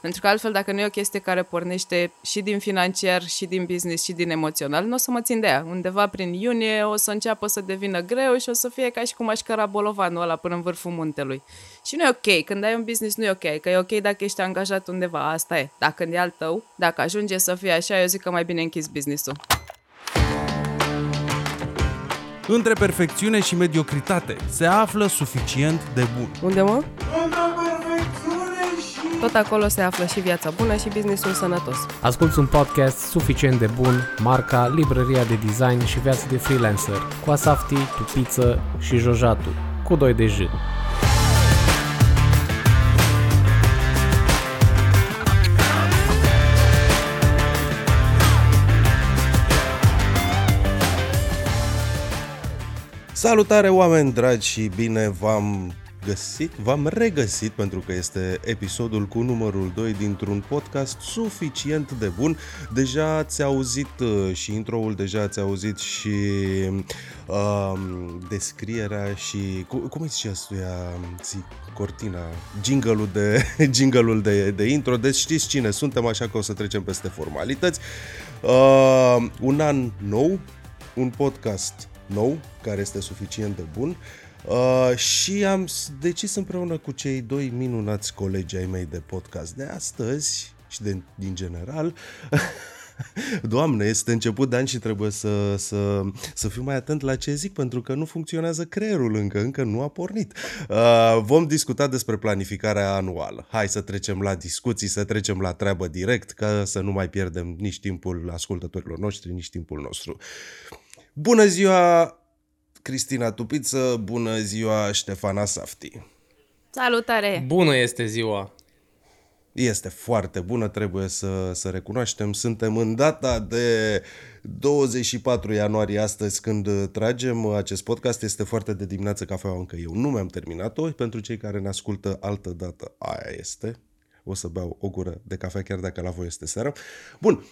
Pentru că altfel, dacă nu e o chestie care pornește și din financiar, și din business, și din emoțional, nu o să mă țin de ea. Undeva prin iunie o să înceapă să devină greu și o să fie ca și cum aș căra bolovanul ăla până în vârful muntelui. Și nu e ok. Când ai un business, nu e ok. Că e ok dacă ești angajat undeva. Asta e. Dacă e al tău, dacă ajunge să fie așa, eu zic că mai bine închizi business-ul. Între perfecțiune și mediocritate se află suficient de bun. Unde mă? Între perfecțiune și... Tot acolo se află și viața bună și businessul sănătos. Asculți un podcast suficient de bun, marca Librăria de Design și Viață de Freelancer, cu Asafti, Tupiță și Jojatu, cu 2 de J. Salutare oameni dragi și bine v-am găsit, v-am regăsit pentru că este episodul cu numărul 2 dintr-un podcast suficient de bun. Deja ați auzit uh, și intro-ul, deja ați auzit și uh, descrierea și cu, cum îi zice astuia, zi, cortina, jingle-ul de, jingle de, de intro, deci știți cine suntem, așa că o să trecem peste formalități. Uh, un an nou, un podcast nou, care este suficient de bun uh, și am decis împreună cu cei doi minunați colegi ai mei de podcast de astăzi și de, din general Doamne, este început de an și trebuie să, să, să fiu mai atent la ce zic, pentru că nu funcționează creierul încă, încă nu a pornit. Uh, vom discuta despre planificarea anuală. Hai să trecem la discuții, să trecem la treabă direct, ca să nu mai pierdem nici timpul ascultătorilor noștri, nici timpul nostru. Bună ziua, Cristina Tupiță, bună ziua, Ștefana Safti. Salutare! Bună este ziua! Este foarte bună, trebuie să, să recunoaștem. Suntem în data de 24 ianuarie astăzi când tragem acest podcast. Este foarte de dimineață cafeaua încă eu. Nu mi-am terminat-o. Pentru cei care ne ascultă altă dată, aia este. O să beau o gură de cafea chiar dacă la voi este seara. Bun,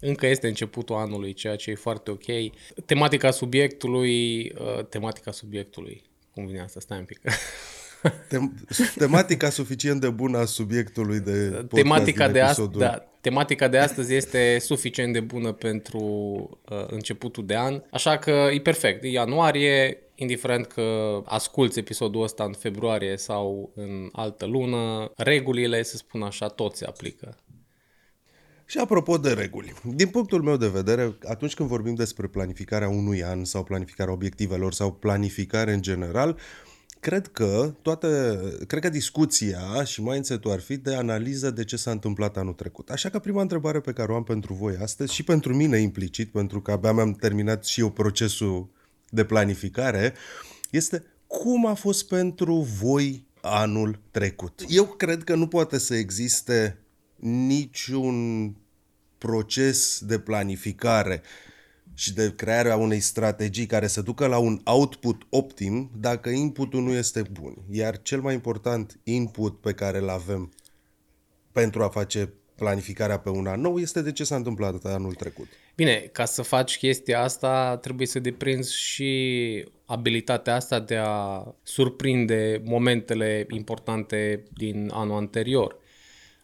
încă este începutul anului, ceea ce e foarte ok. Tematica subiectului, uh, tematica subiectului, cum vine asta? Stai un pic. Tem- tematica suficient de bună a subiectului de podcast tematica de, ast- da, tematica de astăzi este suficient de bună pentru uh, începutul de an, așa că e perfect. E ianuarie, indiferent că asculți episodul ăsta în februarie sau în altă lună, regulile, să spun așa, tot se aplică. Și apropo de reguli, din punctul meu de vedere, atunci când vorbim despre planificarea unui an sau planificarea obiectivelor sau planificare în general, cred că toate, cred că discuția și mindset-ul ar fi de analiză de ce s-a întâmplat anul trecut. Așa că prima întrebare pe care o am pentru voi astăzi și pentru mine implicit, pentru că abia mi-am terminat și eu procesul de planificare, este cum a fost pentru voi anul trecut. Eu cred că nu poate să existe niciun proces de planificare și de crearea unei strategii care să ducă la un output optim dacă inputul nu este bun. Iar cel mai important input pe care îl avem pentru a face planificarea pe un an nou este de ce s-a întâmplat anul trecut. Bine, ca să faci chestia asta trebuie să deprinzi și abilitatea asta de a surprinde momentele importante din anul anterior.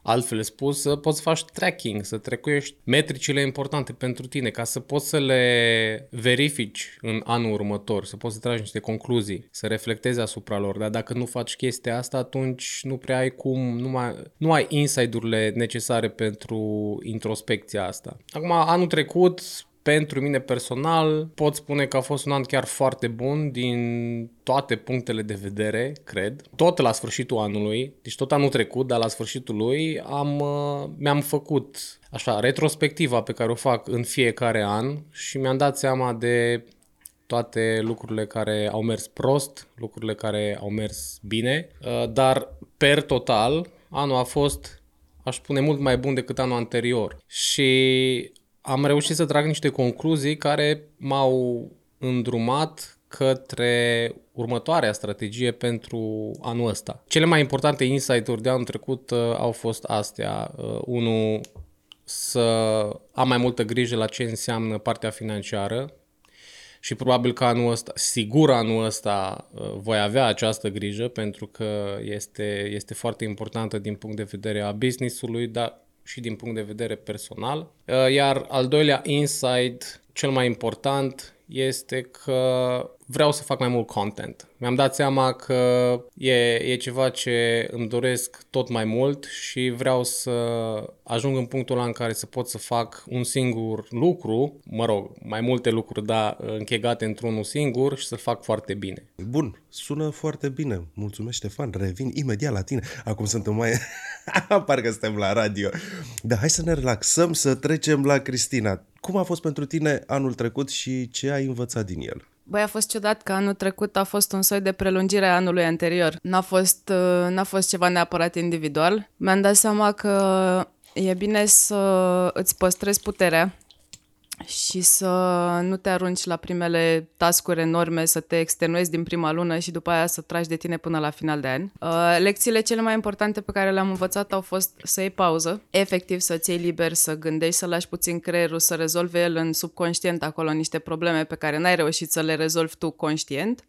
Altfel spus, să poți să faci tracking, să trecuiești metricile importante pentru tine, ca să poți să le verifici în anul următor, să poți să tragi niște concluzii, să reflectezi asupra lor. Dar dacă nu faci chestia asta, atunci nu prea ai cum, nu, mai, nu ai insight-urile necesare pentru introspecția asta. Acum, anul trecut, pentru mine personal pot spune că a fost un an chiar foarte bun din toate punctele de vedere, cred. Tot la sfârșitul anului, deci tot anul trecut, dar la sfârșitul lui, am, uh, mi-am făcut așa retrospectiva pe care o fac în fiecare an și mi-am dat seama de toate lucrurile care au mers prost, lucrurile care au mers bine, uh, dar per total anul a fost aș spune mult mai bun decât anul anterior. Și am reușit să trag niște concluzii care m-au îndrumat către următoarea strategie pentru anul ăsta. Cele mai importante insight-uri de anul trecut uh, au fost astea. Uh, unul, să am mai multă grijă la ce înseamnă partea financiară și probabil că anul ăsta, sigur anul ăsta uh, voi avea această grijă pentru că este, este foarte importantă din punct de vedere a business-ului, dar și din punct de vedere personal. Uh, iar al doilea insight, cel mai important, este că vreau să fac mai mult content. Mi-am dat seama că e, e ceva ce îmi doresc tot mai mult și vreau să ajung în punctul ăla în care să pot să fac un singur lucru, mă rog, mai multe lucruri, dar închegate într-unul singur și să-l fac foarte bine. Bun, sună foarte bine. Mulțumesc, Ștefan. Revin imediat la tine. Acum sunt mai... Parcă suntem la radio. Dar hai să ne relaxăm, să trecem la Cristina. Cum a fost pentru tine anul trecut și ce ai învățat din el? Băi, a fost ciudat că anul trecut a fost un soi de prelungire a anului anterior. N-a fost, uh, n-a fost ceva neapărat individual. Mi-am dat seama că e bine să îți păstrezi puterea și să nu te arunci la primele tascuri enorme, să te extenuezi din prima lună și după aia să tragi de tine până la final de an. Uh, lecțiile cele mai importante pe care le-am învățat au fost să iei pauză, efectiv să-ți iei liber, să gândești, să lași puțin creierul, să rezolve el în subconștient acolo niște probleme pe care n-ai reușit să le rezolvi tu conștient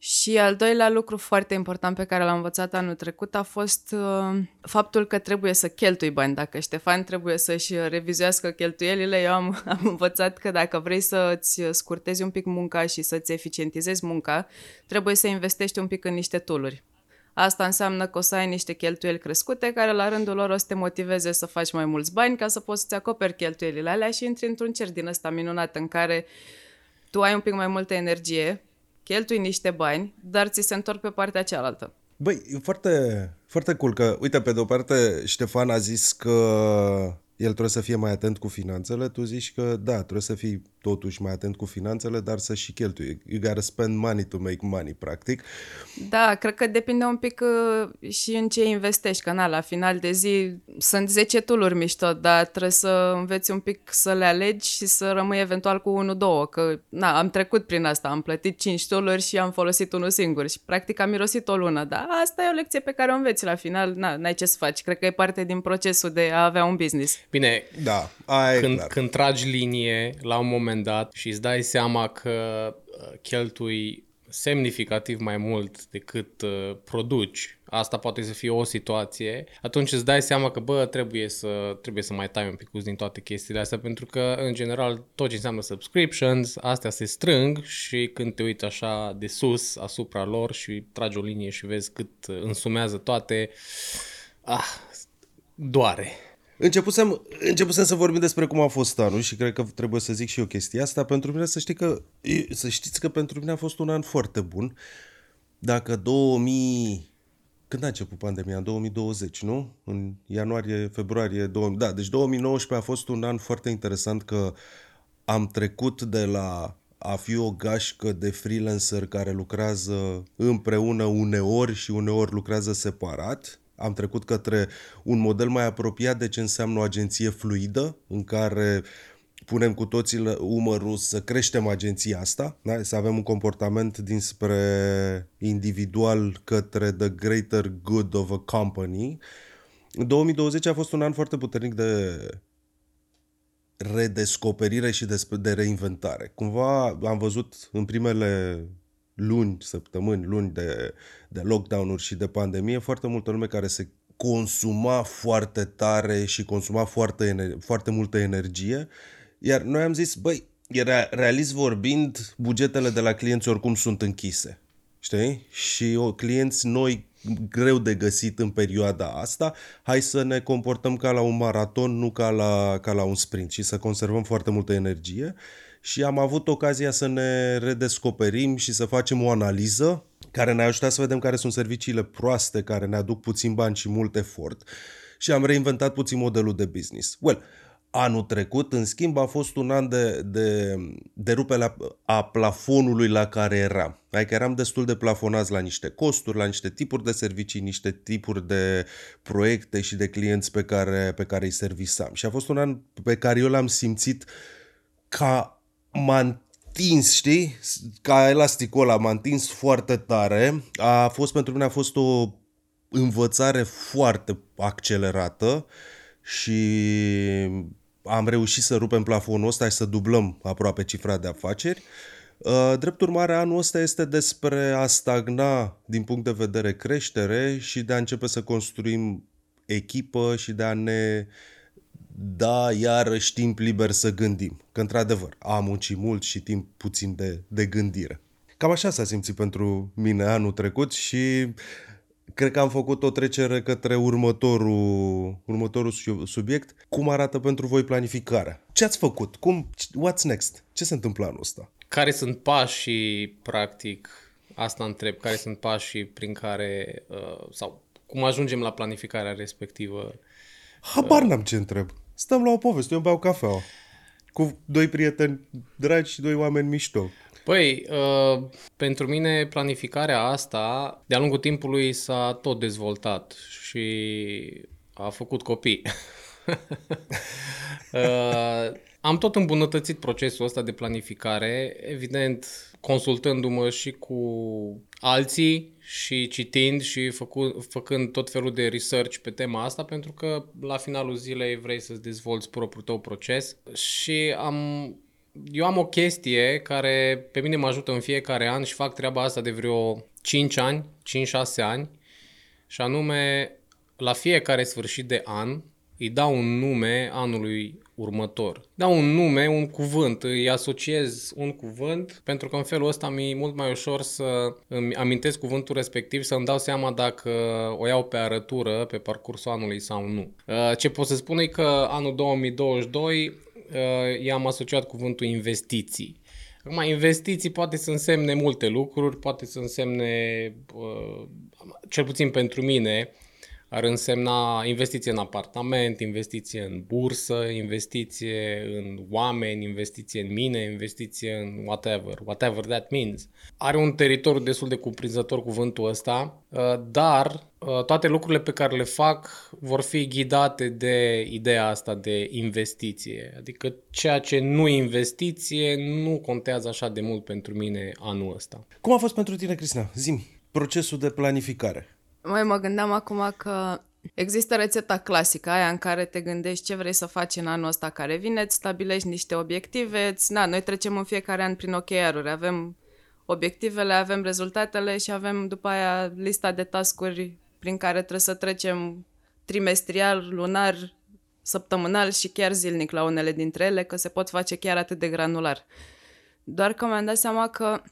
și al doilea lucru foarte important pe care l-am învățat anul trecut a fost uh, faptul că trebuie să cheltui bani. Dacă Ștefan trebuie să-și revizuiască cheltuielile, eu am, am învățat că dacă vrei să-ți scurtezi un pic munca și să-ți eficientizezi munca, trebuie să investești un pic în niște tooluri. Asta înseamnă că o să ai niște cheltuieli crescute care la rândul lor o să te motiveze să faci mai mulți bani ca să poți să-ți acoperi cheltuielile alea și intri într-un cer din ăsta minunat în care tu ai un pic mai multă energie, cheltui niște bani, dar ți se întorc pe partea cealaltă. Băi, e foarte, foarte cool că, uite, pe de o parte, Ștefan a zis că el trebuie să fie mai atent cu finanțele, tu zici că da, trebuie să fii totuși mai atent cu finanțele, dar să și cheltui. You gotta spend money to make money, practic. Da, cred că depinde un pic uh, și în ce investești, că na, la final de zi sunt 10 tuluri mișto, dar trebuie să înveți un pic să le alegi și să rămâi eventual cu 1-2, că na, am trecut prin asta, am plătit 5 tuluri și am folosit unul singur și practic am mirosit o lună, dar asta e o lecție pe care o înveți la final, na, n-ai ce să faci, cred că e parte din procesul de a avea un business. Bine, da, aia când, clar. când tragi linie la un moment dat și îți dai seama că uh, cheltui semnificativ mai mult decât uh, produci, asta poate să fie o situație, atunci îți dai seama că, bă, trebuie să, trebuie să mai tai un pic din toate chestiile astea, pentru că, în general, tot ce înseamnă subscriptions, astea se strâng și când te uiți așa de sus asupra lor și tragi o linie și vezi cât însumează toate, ah, doare. Începusem, începusem să vorbim despre cum a fost anul și cred că trebuie să zic și eu chestia asta. Pentru mine să, știi că, să știți că pentru mine a fost un an foarte bun. Dacă 2000... Când a început pandemia? În 2020, nu? În ianuarie, februarie 2000. Da, deci 2019 a fost un an foarte interesant că am trecut de la a fi o gașcă de freelancer care lucrează împreună uneori și uneori lucrează separat am trecut către un model mai apropiat de ce înseamnă o agenție fluidă, în care punem cu toții umărul să creștem agenția asta, da? să avem un comportament dinspre individual către the greater good of a company. 2020 a fost un an foarte puternic de redescoperire și de, de reinventare. Cumva am văzut în primele luni, săptămâni, luni de, de lockdown-uri și de pandemie, foarte multă lume care se consuma foarte tare și consuma foarte, foarte multă energie, iar noi am zis, băi, era realist vorbind, bugetele de la clienți oricum sunt închise. Știi? Și o, clienți noi greu de găsit în perioada asta, hai să ne comportăm ca la un maraton, nu ca la, ca la un sprint și să conservăm foarte multă energie și am avut ocazia să ne redescoperim și să facem o analiză care ne-a ajutat să vedem care sunt serviciile proaste care ne aduc puțin bani și mult efort și am reinventat puțin modelul de business. Well, anul trecut, în schimb, a fost un an de, de, de rupele a plafonului la care eram. Adică eram destul de plafonați la niște costuri, la niște tipuri de servicii, niște tipuri de proiecte și de clienți pe care, pe care îi servisam. Și a fost un an pe care eu l-am simțit ca m-a întins, știi? Ca elasticul ăla, m-a întins foarte tare. A fost pentru mine a fost o învățare foarte accelerată și am reușit să rupem plafonul ăsta și să dublăm aproape cifra de afaceri. Uh, drept urmare, anul ăsta este despre a stagna din punct de vedere creștere și de a începe să construim echipă și de a ne da iarăși timp liber să gândim. Că, într-adevăr, am muncit mult și timp puțin de, de gândire. Cam așa s-a simțit pentru mine anul trecut și cred că am făcut o trecere către următorul, următorul subiect. Cum arată pentru voi planificarea? Ce ați făcut? Cum, what's next? Ce se întâmplă anul ăsta? Care sunt pașii, practic, asta întreb, care sunt pașii prin care, uh, sau cum ajungem la planificarea respectivă? Habar n-am ce întreb. Stăm la o poveste, eu beau cafea cu doi prieteni dragi și doi oameni mișto. Păi, uh, pentru mine planificarea asta de-a lungul timpului s-a tot dezvoltat și a făcut copii. uh, am tot îmbunătățit procesul ăsta de planificare, evident consultându-mă și cu alții și citind și făcu- făcând tot felul de research pe tema asta, pentru că la finalul zilei vrei să-ți dezvolți propriul tău proces. Și am eu am o chestie care pe mine mă ajută în fiecare an și fac treaba asta de vreo 5 ani, 5-6 ani și anume la fiecare sfârșit de an îi dau un nume anului următor. Dau un nume, un cuvânt, îi asociez un cuvânt, pentru că în felul ăsta mi-e mult mai ușor să îmi amintesc cuvântul respectiv, să îmi dau seama dacă o iau pe arătură pe parcursul anului sau nu. Uh, ce pot să spun e că anul 2022 uh, i-am asociat cuvântul investiții. Acum, investiții poate să însemne multe lucruri, poate să însemne, uh, cel puțin pentru mine, ar însemna investiție în apartament, investiție în bursă, investiție în oameni, investiție în mine, investiție în whatever, whatever that means. Are un teritoriu destul de cuprinzător cuvântul ăsta, uh, dar uh, toate lucrurile pe care le fac vor fi ghidate de ideea asta de investiție. Adică ceea ce nu investiție nu contează așa de mult pentru mine anul ăsta. Cum a fost pentru tine, Cristina? Zimi, procesul de planificare. Mai mă gândeam acum că există rețeta clasică, aia în care te gândești ce vrei să faci în anul ăsta care vine, îți stabilești niște obiective, îți, na, noi trecem în fiecare an prin OKR-uri, avem obiectivele, avem rezultatele și avem după aia lista de tascuri prin care trebuie să trecem trimestrial, lunar, săptămânal și chiar zilnic la unele dintre ele, că se pot face chiar atât de granular. Doar că mi-am dat seama că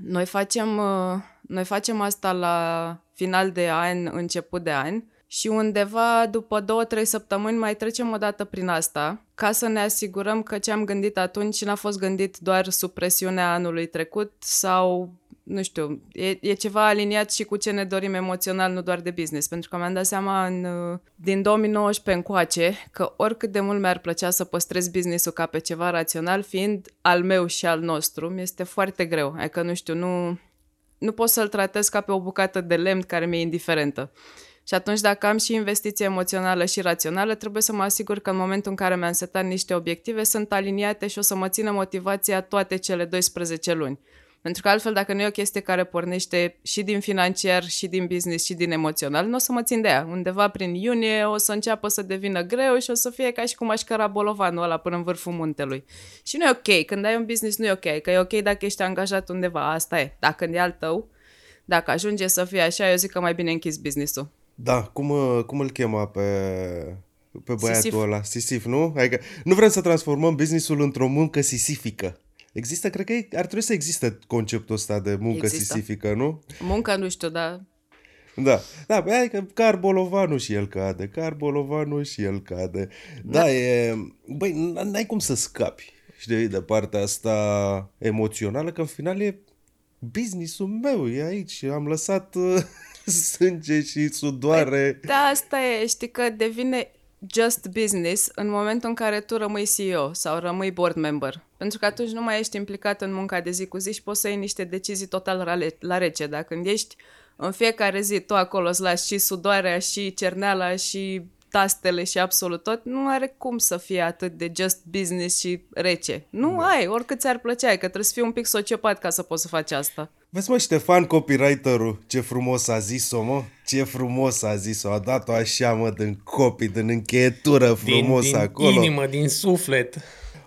noi facem, uh, noi facem asta la final de an, început de an și undeva după două, trei săptămâni mai trecem o dată prin asta ca să ne asigurăm că ce am gândit atunci n-a fost gândit doar sub presiunea anului trecut sau nu știu, e, e ceva aliniat și cu ce ne dorim emoțional, nu doar de business. Pentru că mi-am dat seama în, din 2019 încoace că oricât de mult mi-ar plăcea să păstrez businessul ca pe ceva rațional, fiind al meu și al nostru, mi este foarte greu. Adică, nu știu, nu, nu pot să-l tratez ca pe o bucată de lemn care mi-e indiferentă. Și atunci, dacă am și investiție emoțională și rațională, trebuie să mă asigur că în momentul în care mi-am setat niște obiective, sunt aliniate și o să mă țină motivația toate cele 12 luni. Pentru că altfel, dacă nu e o chestie care pornește și din financiar, și din business, și din emoțional, nu o să mă țin de ea. Undeva prin iunie o să înceapă să devină greu și o să fie ca și cum aș căra bolovanul ăla până în vârful muntelui. Și nu e ok. Când ai un business, nu e ok. Că e ok dacă ești angajat undeva. Asta e. Dacă e al tău, dacă ajunge să fie așa, eu zic că mai bine închis business-ul. Da, cum, cum îl chema pe, pe băiatul Sisif. ăla? Sisif, nu? Adică nu vrem să transformăm businessul într-o muncă sisifică. Există, cred că ar trebui să existe conceptul ăsta de muncă Există. sisifică, nu? Muncă, nu știu, da. Da, da, băi, adică Carbolovanu și el cade, Carbolovanu și el cade. Da, da e, băi, n-ai cum să scapi, știi, de partea asta emoțională, că în final e business-ul meu, e aici, am lăsat uh, sânge și sudoare. Păi, da, asta e, știi că devine just business în momentul în care tu rămâi CEO sau rămâi board member. Pentru că atunci nu mai ești implicat în munca de zi cu zi și poți să iei niște decizii total la rece. Dacă când ești în fiecare zi tu acolo îți lași și sudoarea și cerneala și tastele și absolut tot, nu are cum să fie atât de just business și rece. Nu da. ai, oricât ți-ar plăcea, că trebuie să fii un pic sociopat ca să poți să faci asta. Vezi mă, Ștefan, copywriterul, ce frumos a zis-o, mă, ce frumos a zis-o, a dat-o așa, mă, din copii, din încheietură frumos din, acolo. Din inimă, din suflet.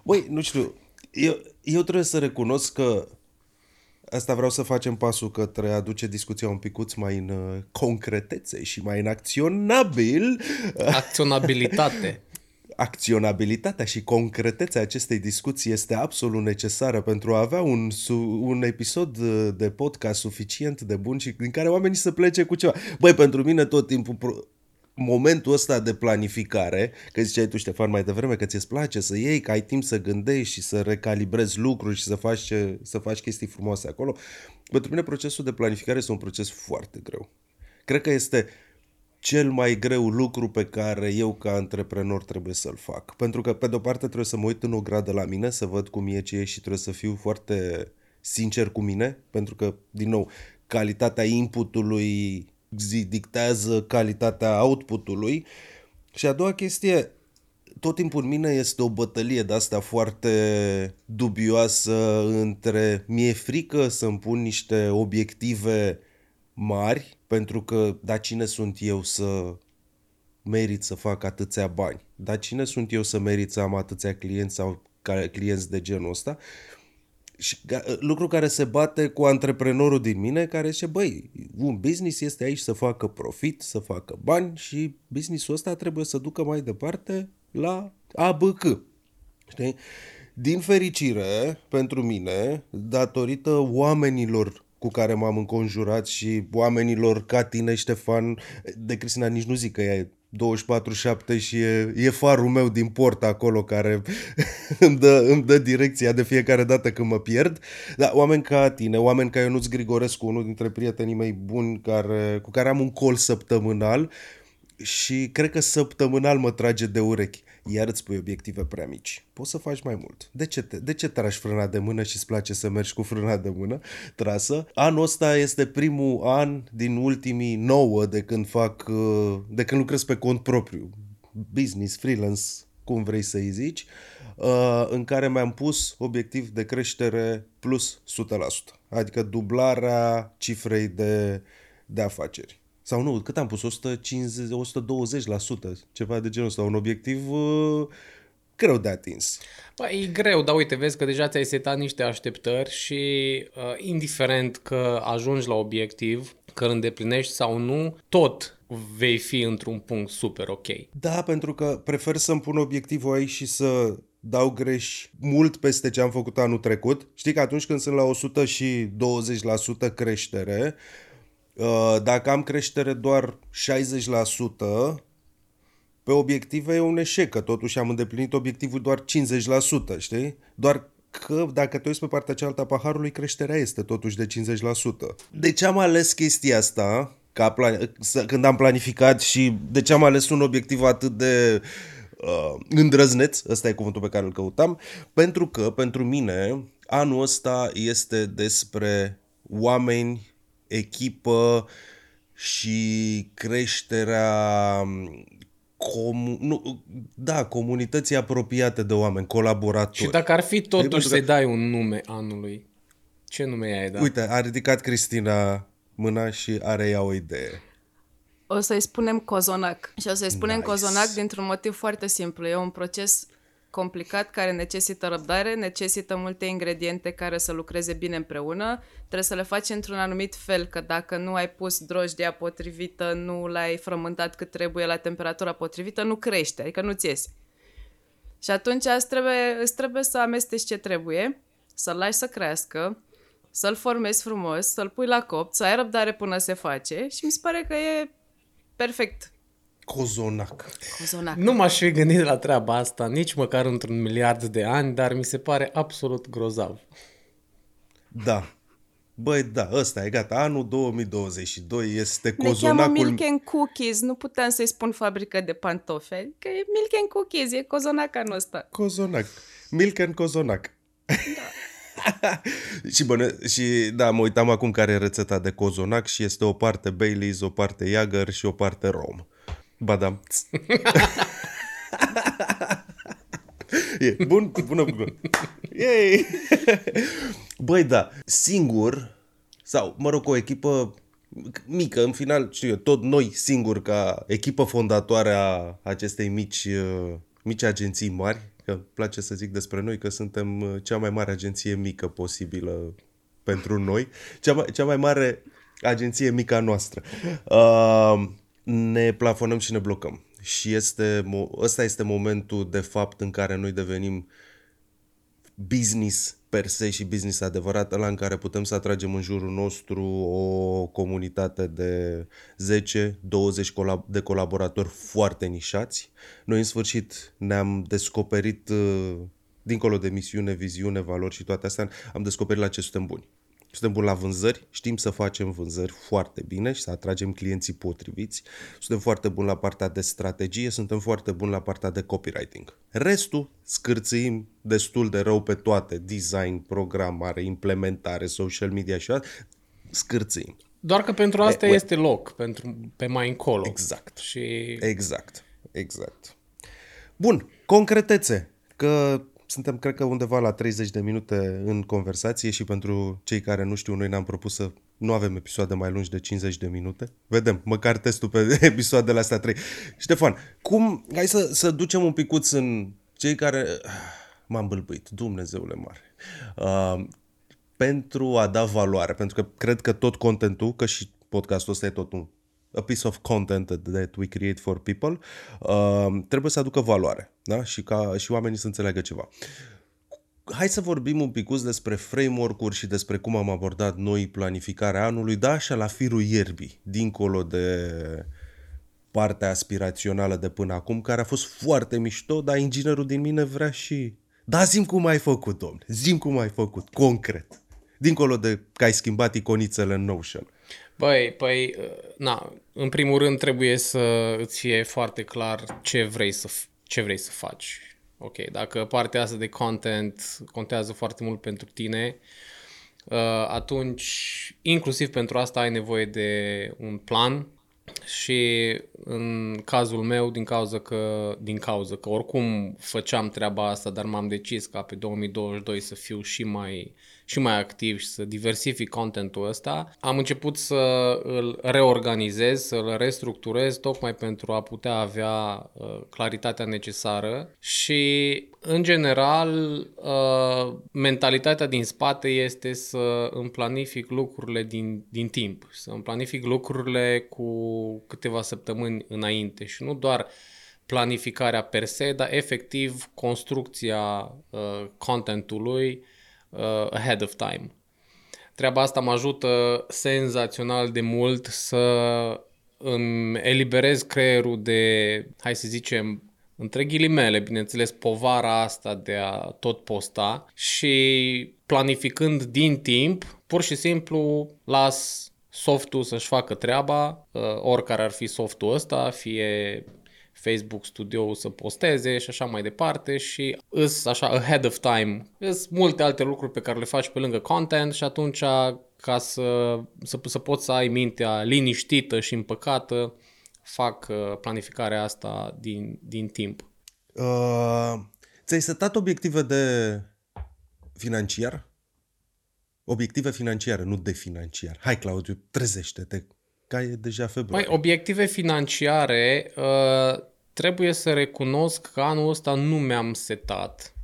Băi, nu știu, eu, eu trebuie să recunosc că Asta vreau să facem pasul către a duce discuția un picuț mai în uh, concretețe și mai în acționabil. Acționabilitate. Acționabilitatea și concretețea acestei discuții este absolut necesară pentru a avea un, su- un episod uh, de podcast suficient de bun și din care oamenii să plece cu ceva. Băi, pentru mine tot timpul pro- momentul ăsta de planificare, că ziceai tu, Ștefan, mai devreme că ți-ți place să iei, că ai timp să gândești și să recalibrezi lucruri și să faci, ce, să faci chestii frumoase acolo. Pentru mine procesul de planificare este un proces foarte greu. Cred că este cel mai greu lucru pe care eu ca antreprenor trebuie să-l fac. Pentru că, pe de-o parte, trebuie să mă uit în o gradă la mine, să văd cum e ce e și trebuie să fiu foarte sincer cu mine, pentru că, din nou, calitatea inputului zi dictează calitatea outputului. Și a doua chestie, tot timpul în mine este o bătălie de asta foarte dubioasă între mi-e frică să-mi pun niște obiective mari, pentru că, da, cine sunt eu să merit să fac atâția bani? Dar cine sunt eu să merit să am atâția clienți sau clienți de genul ăsta? și lucru care se bate cu antreprenorul din mine care zice, băi, un business este aici să facă profit, să facă bani și businessul ăsta trebuie să ducă mai departe la ABC. Știi? Din fericire, pentru mine, datorită oamenilor cu care m-am înconjurat și oamenilor ca tine, Ștefan, de Cristina nici nu zic că e 24-7 și e, e farul meu din port acolo care îmi, dă, îmi dă direcția de fiecare dată când mă pierd. Dar oameni ca tine, oameni ca Ionuț Grigorescu, unul dintre prietenii mei buni care, cu care am un col săptămânal și cred că săptămânal mă trage de urechi iar îți pui obiective prea mici. Poți să faci mai mult. De ce, te, de ce tragi frâna de mână și îți place să mergi cu frâna de mână trasă? Anul ăsta este primul an din ultimii nouă de când fac, uh, de când lucrez pe cont propriu. Business, freelance, cum vrei să-i zici, uh, în care mi-am pus obiectiv de creștere plus 100%, adică dublarea cifrei de, de afaceri. Sau nu, cât am pus? 150, 120%, ceva de genul ăsta. Un obiectiv uh, greu de atins. Ba, e greu, dar uite, vezi că deja ți-ai setat niște așteptări și uh, indiferent că ajungi la obiectiv, că îl îndeplinești sau nu, tot vei fi într-un punct super ok. Da, pentru că prefer să-mi pun obiectivul aici și să dau greș mult peste ce am făcut anul trecut. Știi că atunci când sunt la 120% creștere, Uh, dacă am creștere doar 60%, pe obiective e un eșec, că totuși am îndeplinit obiectivul doar 50%, știi? Doar că dacă te uiți pe partea cealaltă a paharului, creșterea este totuși de 50%. De ce am ales chestia asta? Ca plan- când am planificat și de ce am ales un obiectiv atât de uh, îndrăzneț, ăsta e cuvântul pe care îl căutam, pentru că pentru mine anul ăsta este despre oameni echipă și creșterea comu- nu, da, comunității apropiate de oameni, colaboratori. Și dacă ar fi totuși să-i dai un nume anului, ce nume ai da? Uite, a ridicat Cristina mâna și are ea o idee. O să-i spunem cozonac. Și o să-i spunem nice. cozonac dintr-un motiv foarte simplu. E un proces complicat care necesită răbdare, necesită multe ingrediente care să lucreze bine împreună. Trebuie să le faci într-un anumit fel, că dacă nu ai pus drojdia potrivită, nu l-ai frământat cât trebuie la temperatura potrivită, nu crește, adică nu-ți iese. Și atunci îți trebuie, îți trebuie să amesteci ce trebuie, să-l lași să crească, să-l formezi frumos, să-l pui la copt, să ai răbdare până se face și mi se pare că e perfect Cozonac. Cozonac. Nu m-aș fi gândit la treaba asta nici măcar într-un miliard de ani, dar mi se pare absolut grozav. Da. Băi, da, ăsta e gata. Anul 2022 este Ne cozonacul... cheamă Milk and Cookies. Nu puteam să-i spun fabrică de pantofi. Că e Milk and Cookies, e cozonac anul ăsta. Cozonac. Milk and cozonac. Da. și, bă, și da, mă uitam acum care e rețeta de cozonac și este o parte Baileys, o parte Jagger și o parte rom. Ba da. e, bun, bună, bună. Yay! Băi, da, singur, sau, mă rog, o echipă mică, în final, știu eu, tot noi singuri ca echipă fondatoare a acestei mici, mici agenții mari, că place să zic despre noi că suntem cea mai mare agenție mică posibilă pentru noi, cea mai, cea mai mare agenție mică a noastră. Uh, ne plafonăm și ne blocăm. Și este, ăsta este momentul de fapt în care noi devenim business per se și business adevărat, ăla în care putem să atragem în jurul nostru o comunitate de 10-20 de colaboratori foarte nișați. Noi în sfârșit ne-am descoperit, uh, dincolo de misiune, viziune, valori și toate astea, am descoperit la ce suntem buni. Suntem buni la vânzări, știm să facem vânzări foarte bine și să atragem clienții potriviți. Suntem foarte buni la partea de strategie, suntem foarte buni la partea de copywriting. Restul scârțim destul de rău pe toate, design, programare, implementare, social media și alt, scârțim. Doar că pentru asta e, este loc, pentru, pe mai încolo. Exact. Și... Exact. Exact. Bun, concretețe, că suntem, cred că, undeva la 30 de minute în conversație și pentru cei care nu știu, noi ne-am propus să nu avem episoade mai lungi de 50 de minute. Vedem, măcar testul pe episoadele astea 3. Ștefan, cum, hai să, să ducem un picuț în cei care... M-am bâlbâit, Dumnezeule mare. Uh, pentru a da valoare, pentru că cred că tot contentul, că și podcastul ăsta e tot un a piece of content that we create for people, uh, trebuie să aducă valoare da? și ca și oamenii să înțeleagă ceva. Hai să vorbim un pic despre framework-uri și despre cum am abordat noi planificarea anului, da, așa la firul ierbii, dincolo de partea aspirațională de până acum, care a fost foarte mișto, dar inginerul din mine vrea și... Da, zim cum ai făcut, domne, zim cum ai făcut, concret. Dincolo de că ai schimbat iconițele în Notion. Băi, păi, na, în primul rând trebuie să îți fie foarte clar ce vrei să, ce vrei să faci. Ok, dacă partea asta de content contează foarte mult pentru tine, uh, atunci, inclusiv pentru asta ai nevoie de un plan și în cazul meu, din cauza că, din cauza că oricum făceam treaba asta, dar m-am decis ca pe 2022 să fiu și mai uh, și mai activ și să diversific contentul ăsta, am început să îl reorganizez, să îl restructurez tocmai pentru a putea avea uh, claritatea necesară și în general uh, mentalitatea din spate este să îmi planific lucrurile din, din timp, să îmi planific lucrurile cu câteva săptămâni înainte și nu doar planificarea per se, dar efectiv construcția uh, contentului uh, ahead of time. Treaba asta mă ajută senzațional de mult să îmi eliberez creierul de, hai să zicem, între ghilimele, bineînțeles, povara asta de a tot posta și planificând din timp, pur și simplu las softul să-și facă treaba, uh, oricare ar fi softul ăsta, fie Facebook Studio să posteze și așa mai departe și îs așa ahead of time. Îs multe alte lucruri pe care le faci pe lângă content și atunci ca să, să, să poți să ai mintea liniștită și împăcată, fac uh, planificarea asta din, din timp. Uh, ți-ai setat obiective de financiar? Obiective financiare, nu de financiar. Hai, Claudiu, trezește-te, că e deja februarie. Mai obiective financiare, uh, trebuie să recunosc că anul ăsta nu mi-am setat.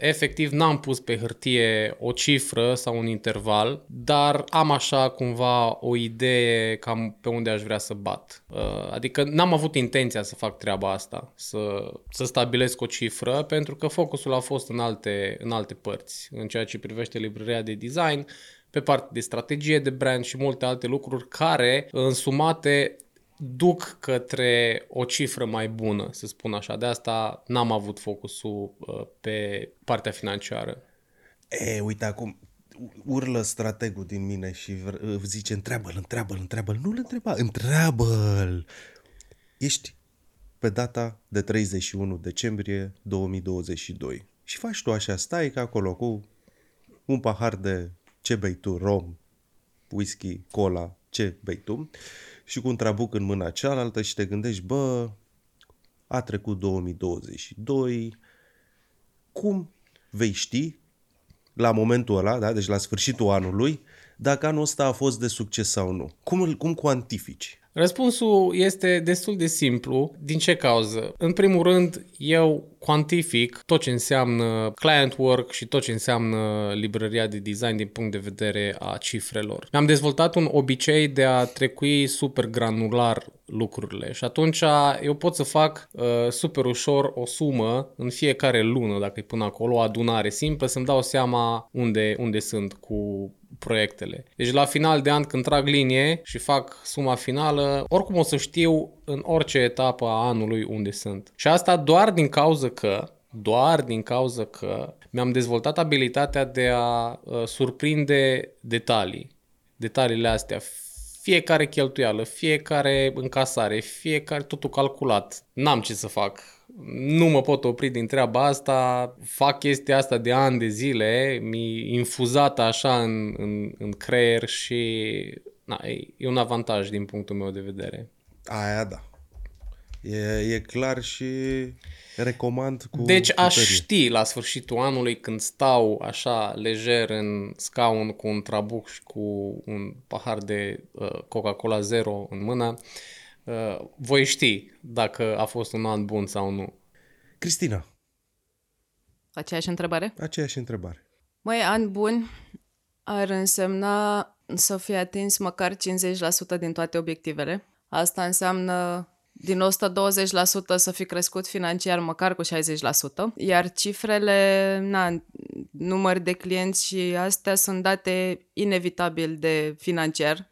Efectiv, n-am pus pe hârtie o cifră sau un interval, dar am așa cumva o idee cam pe unde aș vrea să bat. Uh, adică n-am avut intenția să fac treaba asta, să, să stabilesc o cifră, pentru că focusul a fost în alte, în alte părți, în ceea ce privește librăria de design, pe partea de strategie de brand și multe alte lucruri care, însumate, duc către o cifră mai bună, să spun așa. De asta n-am avut focusul uh, pe partea financiară. E, uite acum, urlă strategul din mine și zice întreabă-l, întreabă-l, întreabă-l. Nu-l întreba, întreabă-l. Ești pe data de 31 decembrie 2022 și faci tu așa, stai ca acolo cu un pahar de ce bei tu, rom, whisky, cola, ce bei tu și cu un trabuc în mâna cealaltă și te gândești, bă, a trecut 2022, cum vei ști la momentul ăla, da, deci la sfârșitul anului, dacă anul ăsta a fost de succes sau nu? Cum, cum cuantifici? Răspunsul este destul de simplu. Din ce cauză? În primul rând, eu cuantific tot ce înseamnă client work și tot ce înseamnă librăria de design din punct de vedere a cifrelor. Mi-am dezvoltat un obicei de a trecui super granular lucrurile și atunci eu pot să fac uh, super ușor o sumă în fiecare lună, dacă e până acolo, o adunare simplă, să-mi dau seama unde, unde sunt cu proiectele. Deci la final de an când trag linie și fac suma finală, oricum o să știu în orice etapă a anului unde sunt. Și asta doar din cauza că doar din cauza că mi-am dezvoltat abilitatea de a uh, surprinde detalii. Detaliile astea, fiecare cheltuială, fiecare încasare, fiecare totul calculat. N-am ce să fac. Nu mă pot opri din treaba asta, fac chestia asta de ani de zile, mi infuzată așa în, în, în creier și na, e, e un avantaj din punctul meu de vedere. Aia da. E, e clar și recomand cu Deci aș tărie. ști la sfârșitul anului când stau așa lejer în scaun cu un trabuc și cu un pahar de uh, Coca-Cola Zero în mână, uh, voi ști dacă a fost un an bun sau nu. Cristina, Aceeași întrebare? aceeași întrebare. Măi, an bun ar însemna să fie atins măcar 50% din toate obiectivele. Asta înseamnă din 120% să fi crescut financiar măcar cu 60%, iar cifrele, na, număr de clienți și astea sunt date inevitabil de financiar,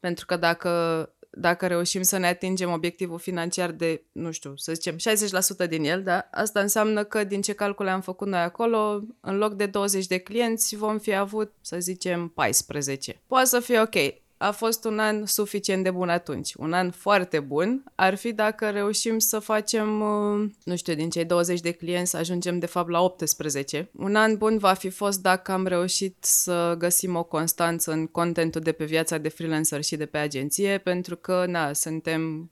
pentru că dacă, dacă reușim să ne atingem obiectivul financiar de, nu știu, să zicem 60% din el, da? asta înseamnă că din ce calcule am făcut noi acolo, în loc de 20 de clienți vom fi avut, să zicem, 14. Poate să fie ok, a fost un an suficient de bun atunci. Un an foarte bun ar fi dacă reușim să facem, uh, nu știu, din cei 20 de clienți să ajungem de fapt la 18. Un an bun va fi fost dacă am reușit să găsim o constanță în contentul de pe viața de freelancer și de pe agenție, pentru că, na, suntem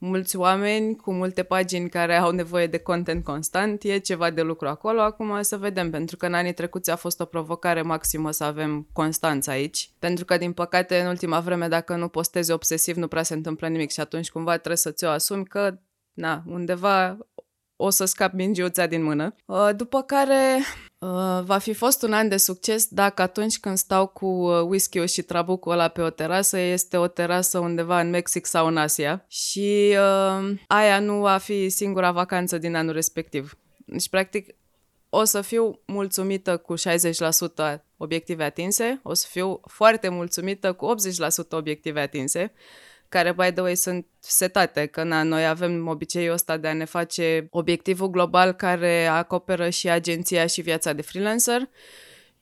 mulți oameni cu multe pagini care au nevoie de content constant, e ceva de lucru acolo, acum să vedem, pentru că în anii trecuți a fost o provocare maximă să avem constanță aici, pentru că din păcate în ultima vreme dacă nu postezi obsesiv nu prea se întâmplă nimic și atunci cumva trebuie să ți-o asumi că, na, undeva o să scap mingiuța din mână. Uh, După care uh, va fi fost un an de succes dacă atunci când stau cu uh, whisky-ul și trabucul ăla pe o terasă, este o terasă undeva în Mexic sau în Asia și uh, aia nu va fi singura vacanță din anul respectiv. Deci, practic, o să fiu mulțumită cu 60% obiective atinse, o să fiu foarte mulțumită cu 80% obiective atinse, care, by the way, sunt setate, că na, noi avem obiceiul ăsta de a ne face obiectivul global care acoperă și agenția și viața de freelancer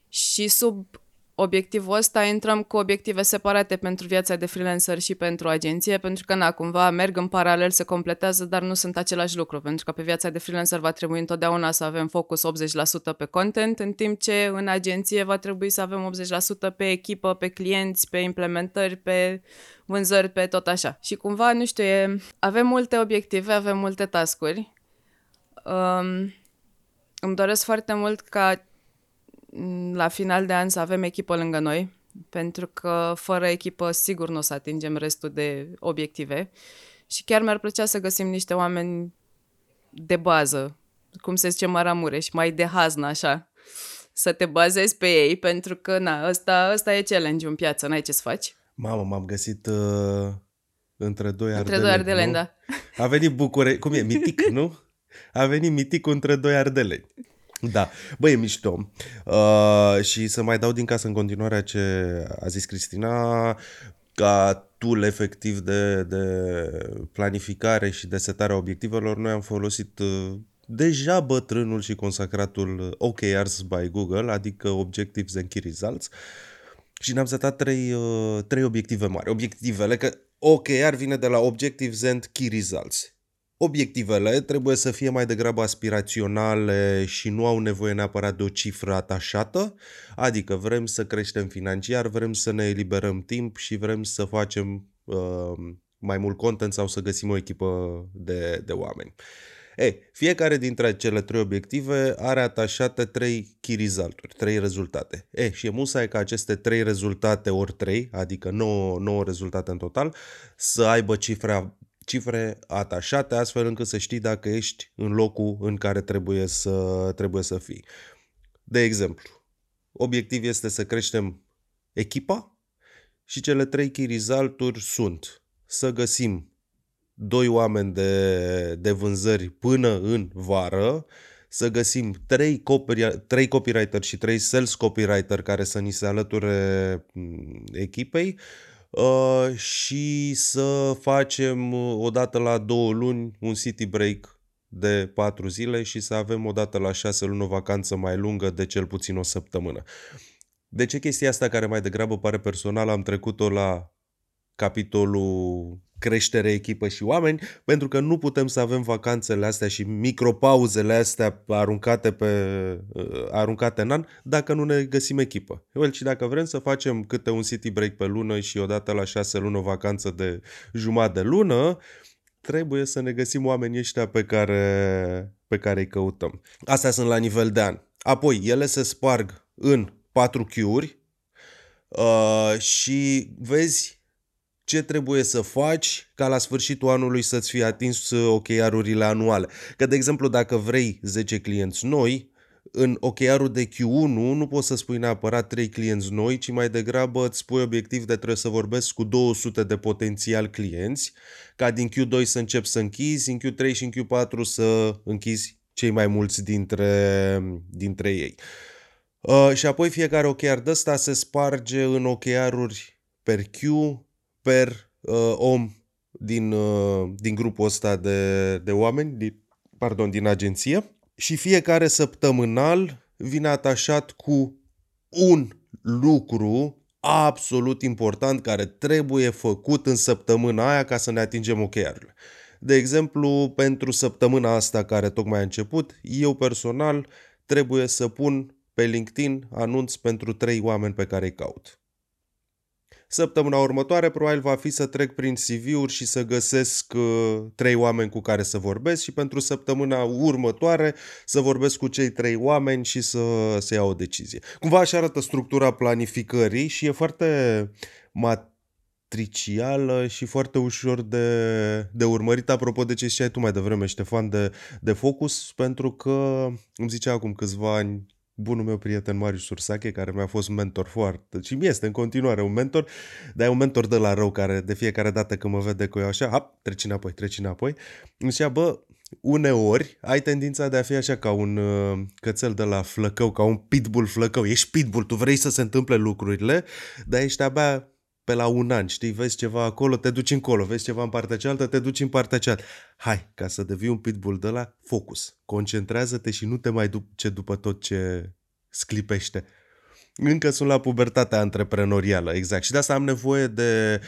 și sub obiectivul ăsta intrăm cu obiective separate pentru viața de freelancer și pentru agenție, pentru că, na, cumva merg în paralel, se completează, dar nu sunt același lucru, pentru că pe viața de freelancer va trebui întotdeauna să avem focus 80% pe content, în timp ce în agenție va trebui să avem 80% pe echipă, pe clienți, pe implementări, pe vânzări, pe tot așa. Și cumva, nu știu, e, avem multe obiective, avem multe tascuri. Um, îmi doresc foarte mult ca m, la final de an să avem echipă lângă noi, pentru că fără echipă sigur nu o să atingem restul de obiective. Și chiar mi-ar plăcea să găsim niște oameni de bază, cum se zice Maramureș, mai de haznă așa, să te bazezi pe ei, pentru că na, ăsta, ăsta e challenge în piață, n-ai ce să faci. Mamă, m-am găsit uh, între doi Între ardeleni. doi ardeleni, nu? da. A venit Bucure... Cum e? Mitic, nu? A venit mitic între doi ardeleni. Da, băi, e mișto. Uh, și să mai dau din casă în continuare a ce a zis Cristina, ca tool efectiv de, de planificare și de setarea obiectivelor, noi am folosit uh, deja bătrânul și consacratul OKRs by Google, adică Objectives and Key Results, și ne-am setat trei, uh, trei obiective mari. Obiectivele, că OKR vine de la Objectives and Key Results. Obiectivele trebuie să fie mai degrabă aspiraționale și nu au nevoie neapărat de o cifră atașată, adică vrem să creștem financiar, vrem să ne eliberăm timp și vrem să facem uh, mai mult content sau să găsim o echipă de, de oameni. Ei, fiecare dintre cele trei obiective are atașate trei key result-uri, trei rezultate. E, și e musai ca aceste trei rezultate ori trei, adică 9, 9 rezultate în total, să aibă cifra, cifre atașate, astfel încât să știi dacă ești în locul în care trebuie să, trebuie să fii. De exemplu, obiectiv este să creștem echipa și cele trei key result sunt să găsim doi oameni de, de vânzări până în vară, să găsim trei, copy, trei copywriter și trei sales copywriter care să ni se alăture mm, echipei uh, și să facem uh, odată la două luni un city break de patru zile și să avem odată la șase luni o vacanță mai lungă de cel puțin o săptămână. De ce chestia asta care mai degrabă pare personal am trecut-o la capitolul creștere, echipă și oameni, pentru că nu putem să avem vacanțele astea și micropauzele astea aruncate, pe, uh, aruncate în an dacă nu ne găsim echipă. Well, și dacă vrem să facem câte un city break pe lună și odată la șase luni o vacanță de jumătate de lună, trebuie să ne găsim oamenii ăștia pe care, pe care îi căutăm. Astea sunt la nivel de an. Apoi, ele se sparg în 4 Q-uri uh, și vezi ce trebuie să faci ca la sfârșitul anului să-ți fie atins uh, OKR-urile anuale. Că, de exemplu, dacă vrei 10 clienți noi, în OKR-ul de Q1 nu poți să spui neapărat 3 clienți noi, ci mai degrabă îți spui obiectiv de trebuie să vorbesc cu 200 de potențial clienți, ca din Q2 să începi să închizi, în Q3 și în Q4 să închizi cei mai mulți dintre, dintre ei. Uh, și apoi fiecare OKR de ăsta se sparge în OKR-uri per Q, per uh, om din, uh, din grupul ăsta de, de oameni, din, pardon, din agenție și fiecare săptămânal vine atașat cu un lucru absolut important care trebuie făcut în săptămâna aia ca să ne atingem OKR-urile. De exemplu, pentru săptămâna asta care tocmai a început, eu personal trebuie să pun pe LinkedIn anunț pentru trei oameni pe care îi caut. Săptămâna următoare probabil va fi să trec prin CV-uri și să găsesc uh, trei oameni cu care să vorbesc și pentru săptămâna următoare să vorbesc cu cei trei oameni și să, să iau o decizie. Cumva așa arată structura planificării și e foarte matricială și foarte ușor de, de urmărit. Apropo de ce știai tu mai devreme, Ștefan, de, de focus, pentru că îmi zicea acum câțiva ani bunul meu prieten Marius Sursache, care mi-a fost mentor foarte, și mi este în continuare un mentor, dar e un mentor de la rău, care de fiecare dată când mă vede cu eu așa, hap, treci înapoi, treci înapoi, îmi zicea, bă, uneori ai tendința de a fi așa ca un uh, cățel de la flăcău, ca un pitbull flăcău. Ești pitbull, tu vrei să se întâmple lucrurile, dar ești abia pe la un an, știi, vezi ceva acolo, te duci încolo, vezi ceva în partea cealaltă, te duci în partea cealaltă. Hai, ca să devii un pitbull de la, focus, concentrează-te și nu te mai duce după tot ce sclipește. Încă sunt la pubertatea antreprenorială, exact. Și de asta am nevoie de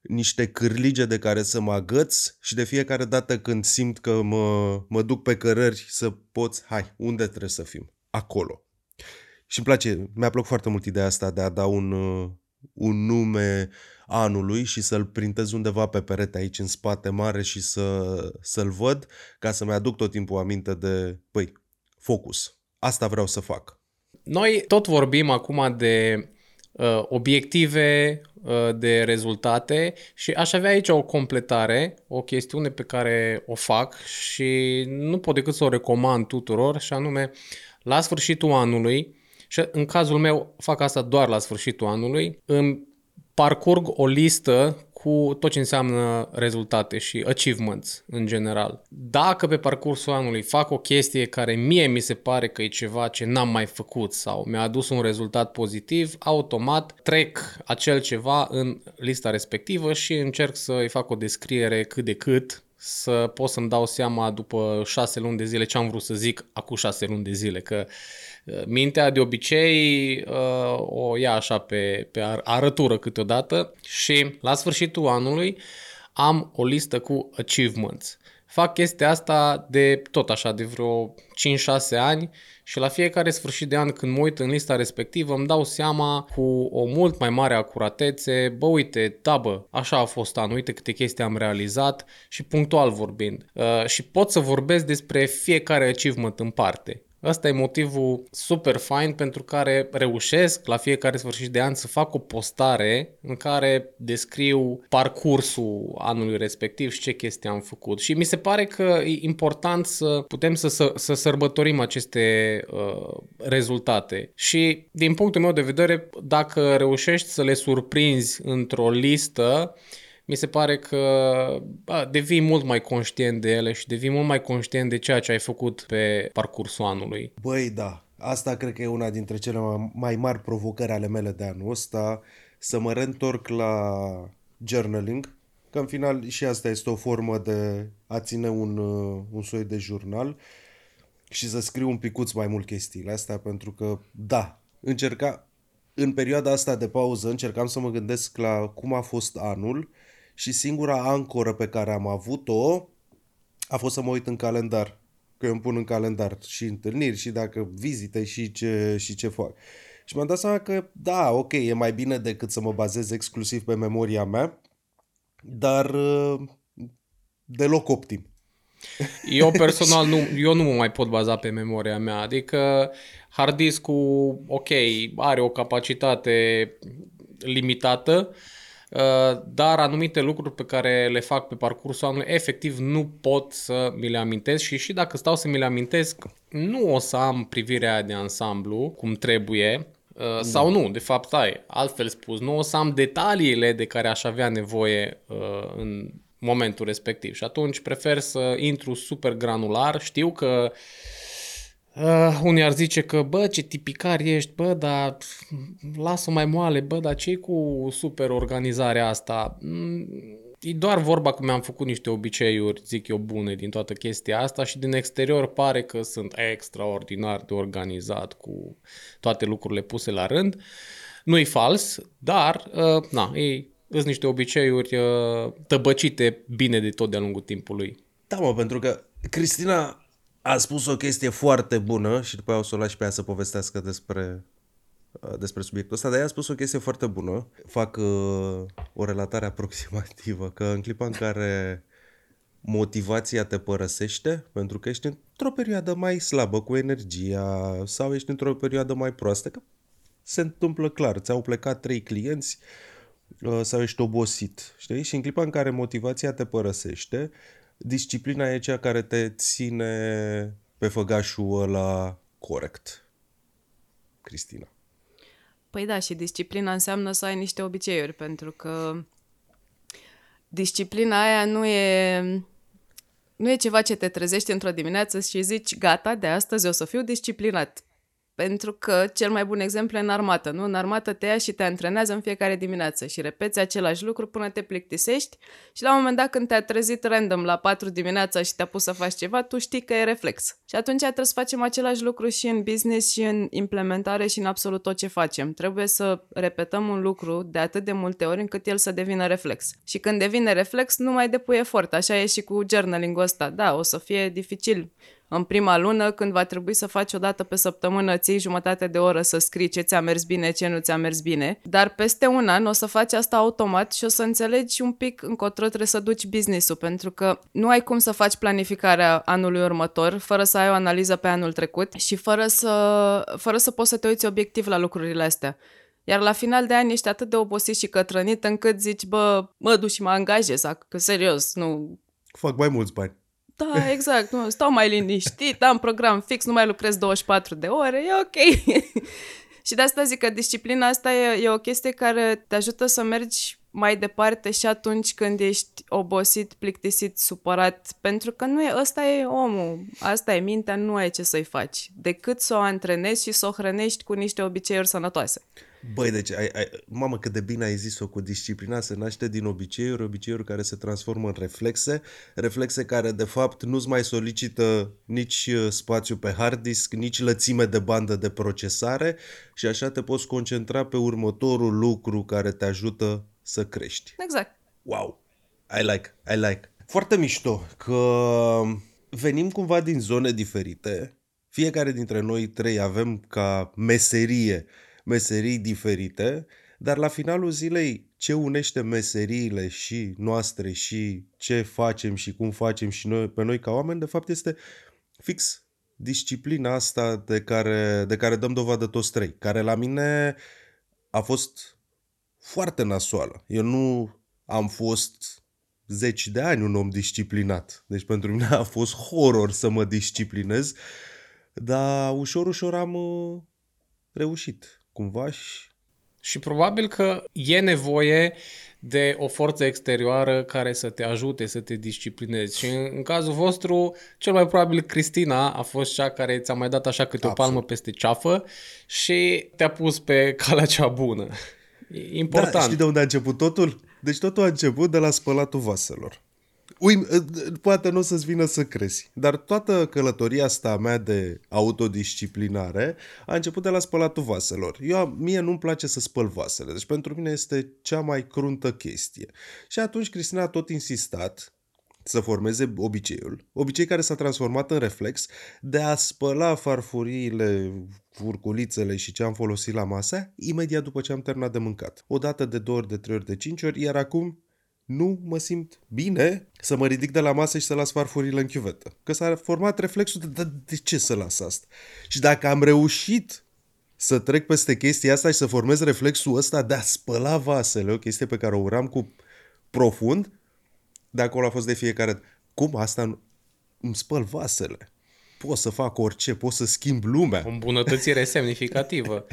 niște cârlige de care să mă agăț și de fiecare dată când simt că mă, mă duc pe cărări să poți, hai, unde trebuie să fim? Acolo. Și îmi place, mi-a plăcut foarte mult ideea asta de a da un, un nume anului și să-l printez undeva pe perete aici în spate mare și să, să-l văd ca să-mi aduc tot timpul aminte de, păi, focus. Asta vreau să fac. Noi tot vorbim acum de uh, obiective, uh, de rezultate și aș avea aici o completare, o chestiune pe care o fac și nu pot decât să o recomand tuturor și anume la sfârșitul anului și în cazul meu fac asta doar la sfârșitul anului, îmi parcurg o listă cu tot ce înseamnă rezultate și achievements în general. Dacă pe parcursul anului fac o chestie care mie mi se pare că e ceva ce n-am mai făcut sau mi-a adus un rezultat pozitiv, automat trec acel ceva în lista respectivă și încerc să îi fac o descriere cât de cât să pot să-mi dau seama după șase luni de zile ce am vrut să zic acum șase luni de zile, că uh, mintea de obicei uh, o ia așa pe, pe arătură câteodată și la sfârșitul anului am o listă cu achievements. Fac chestia asta de tot așa, de vreo 5-6 ani și la fiecare sfârșit de an când mă uit în lista respectivă îmi dau seama cu o mult mai mare acuratețe, bă uite, da bă, așa a fost anul, uite câte chestii am realizat și punctual vorbind. Uh, și pot să vorbesc despre fiecare achievement în parte. Ăsta e motivul super fain pentru care reușesc la fiecare sfârșit de an să fac o postare în care descriu parcursul anului respectiv și ce chestii am făcut. Și mi se pare că e important să putem să, să, să sărbătorim aceste uh, rezultate. Și din punctul meu de vedere, dacă reușești să le surprinzi într-o listă, mi se pare că bă, devii mult mai conștient de ele și devii mult mai conștient de ceea ce ai făcut pe parcursul anului. Băi, da, asta cred că e una dintre cele mai mari provocări ale mele de anul ăsta, să mă reîntorc la journaling, că în final și asta este o formă de a ține un, uh, un soi de jurnal și să scriu un picuț mai mult chestiile astea, pentru că, da, încerca, în perioada asta de pauză încercam să mă gândesc la cum a fost anul și singura ancoră pe care am avut-o a fost să mă uit în calendar. Că eu îmi pun în calendar și întâlniri și dacă vizite și ce, și ce fac. Și m-am dat seama că, da, ok, e mai bine decât să mă bazez exclusiv pe memoria mea, dar uh, deloc optim. Eu personal nu, eu nu mă mai pot baza pe memoria mea, adică hard disk-ul, ok, are o capacitate limitată, Uh, dar anumite lucruri pe care le fac pe parcursul anului, efectiv nu pot să mi le amintesc și și dacă stau să mi le amintesc, nu o să am privirea de ansamblu cum trebuie, Uh, sau nu, de fapt ai, altfel spus, nu o să am detaliile de care aș avea nevoie uh, în momentul respectiv. Și atunci prefer să intru super granular, știu că uh, Uh, unii ar zice că, bă, ce tipicar ești, bă, dar lasă mai moale, bă, dar ce cu super organizarea asta? Mm, e doar vorba că mi-am făcut niște obiceiuri, zic eu, bune din toată chestia asta și din exterior pare că sunt extraordinar de organizat cu toate lucrurile puse la rând. Nu-i fals, dar, uh, na, e, sunt niște obiceiuri uh, tăbăcite bine de tot de-a lungul timpului. Da, mă, pentru că Cristina a spus o chestie foarte bună și după aia o să o lași pe ea să povestească despre, uh, despre subiectul ăsta, dar ea a spus o chestie foarte bună. Fac uh, o relatare aproximativă, că în clipa în care motivația te părăsește pentru că ești într-o perioadă mai slabă cu energia sau ești într-o perioadă mai proastă, că se întâmplă clar, ți-au plecat trei clienți uh, sau ești obosit, știi? Și în clipa în care motivația te părăsește, disciplina e cea care te ține pe făgașul ăla corect. Cristina. Păi da, și disciplina înseamnă să ai niște obiceiuri, pentru că disciplina aia nu e, nu e ceva ce te trezești într-o dimineață și zici, gata, de astăzi o să fiu disciplinat. Pentru că cel mai bun exemplu e în armată, nu? În armată te ia și te antrenează în fiecare dimineață și repeți același lucru până te plictisești și la un moment dat când te-a trezit random la 4 dimineața și te-a pus să faci ceva, tu știi că e reflex. Și atunci trebuie să facem același lucru și în business și în implementare și în absolut tot ce facem. Trebuie să repetăm un lucru de atât de multe ori încât el să devină reflex. Și când devine reflex, nu mai depui efort. Așa e și cu journaling-ul ăsta. Da, o să fie dificil în prima lună, când va trebui să faci o dată pe săptămână, ții jumătate de oră să scrii ce ți-a mers bine, ce nu ți-a mers bine, dar peste un an o să faci asta automat și o să înțelegi un pic încotro trebuie să duci business-ul, pentru că nu ai cum să faci planificarea anului următor fără să ai o analiză pe anul trecut și fără să, fără să poți să te uiți obiectiv la lucrurile astea. Iar la final de an ești atât de obosit și cătrănit încât zici, bă, mă duc și mă angajez, că serios, nu... Fac mai mulți bani. Da, exact. Nu, stau mai liniștit, am program fix, nu mai lucrez 24 de ore, e ok. și de asta zic că disciplina asta e, e o chestie care te ajută să mergi mai departe și atunci când ești obosit, plictisit, supărat, pentru că nu e, ăsta e omul, asta e mintea, nu ai ce să-i faci, decât să o antrenezi și să o hrănești cu niște obiceiuri sănătoase. Băi, deci, ai, ai, mamă, cât de bine ai zis-o cu disciplina, se naște din obiceiuri, obiceiuri care se transformă în reflexe, reflexe care, de fapt, nu-ți mai solicită nici uh, spațiu pe hard disk, nici lățime de bandă de procesare și așa te poți concentra pe următorul lucru care te ajută să crești. Exact. Wow! I like, I like. Foarte mișto că venim cumva din zone diferite, fiecare dintre noi trei avem ca meserie meserii diferite, dar la finalul zilei ce unește meseriile și noastre și ce facem și cum facem și noi pe noi ca oameni, de fapt este fix disciplina asta de care, de care dăm dovadă toți trei, care la mine a fost foarte nasoală. Eu nu am fost zeci de ani un om disciplinat. Deci pentru mine a fost horror să mă disciplinez, dar ușor, ușor am uh, reușit. Cumva și... Și probabil că e nevoie de o forță exterioară care să te ajute să te disciplinezi. Și în, în cazul vostru, cel mai probabil Cristina a fost cea care ți-a mai dat așa câte o palmă peste ceafă și te-a pus pe calea cea bună. E important. Da, știi de unde a început totul? Deci totul a început de la spălatul vaselor. Uim, poate nu o să-ți vină să crezi, dar toată călătoria asta mea de autodisciplinare a început de la spălatul vaselor. Eu, mie nu-mi place să spăl vasele, deci pentru mine este cea mai cruntă chestie. Și atunci Cristina a tot insistat să formeze obiceiul, obicei care s-a transformat în reflex de a spăla farfuriile, furculițele și ce am folosit la masă imediat după ce am terminat de mâncat. O dată, de două ori, de trei ori, de cinci ori, iar acum nu mă simt bine să mă ridic de la masă și să las farfurile în chiuvetă. Că s-a format reflexul de, de, de ce să las asta? Și dacă am reușit să trec peste chestia asta și să formez reflexul ăsta de a spăla vasele, o chestie pe care o uram cu profund, de acolo a fost de fiecare Cum asta îmi spăl vasele? Pot să fac orice, pot să schimb lumea. O îmbunătățire semnificativă.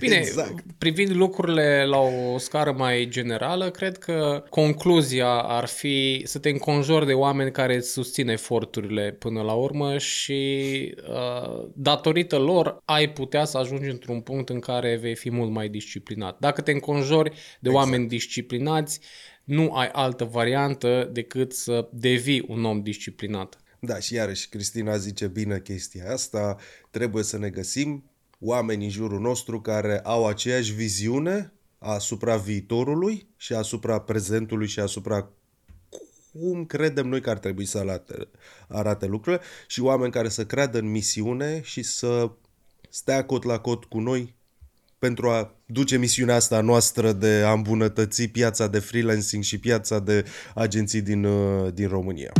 Bine, exact. privind lucrurile la o scară mai generală, cred că concluzia ar fi să te înconjori de oameni care îți susțin eforturile până la urmă și uh, datorită lor ai putea să ajungi într-un punct în care vei fi mult mai disciplinat. Dacă te înconjori de exact. oameni disciplinați, nu ai altă variantă decât să devii un om disciplinat. Da, și iarăși Cristina zice bine chestia asta, trebuie să ne găsim oameni în jurul nostru care au aceeași viziune asupra viitorului și asupra prezentului și asupra cum credem noi că ar trebui să arate, arate lucrurile și oameni care să creadă în misiune și să stea cot la cot cu noi pentru a duce misiunea asta noastră de a îmbunătăți piața de freelancing și piața de agenții din, uh, din România.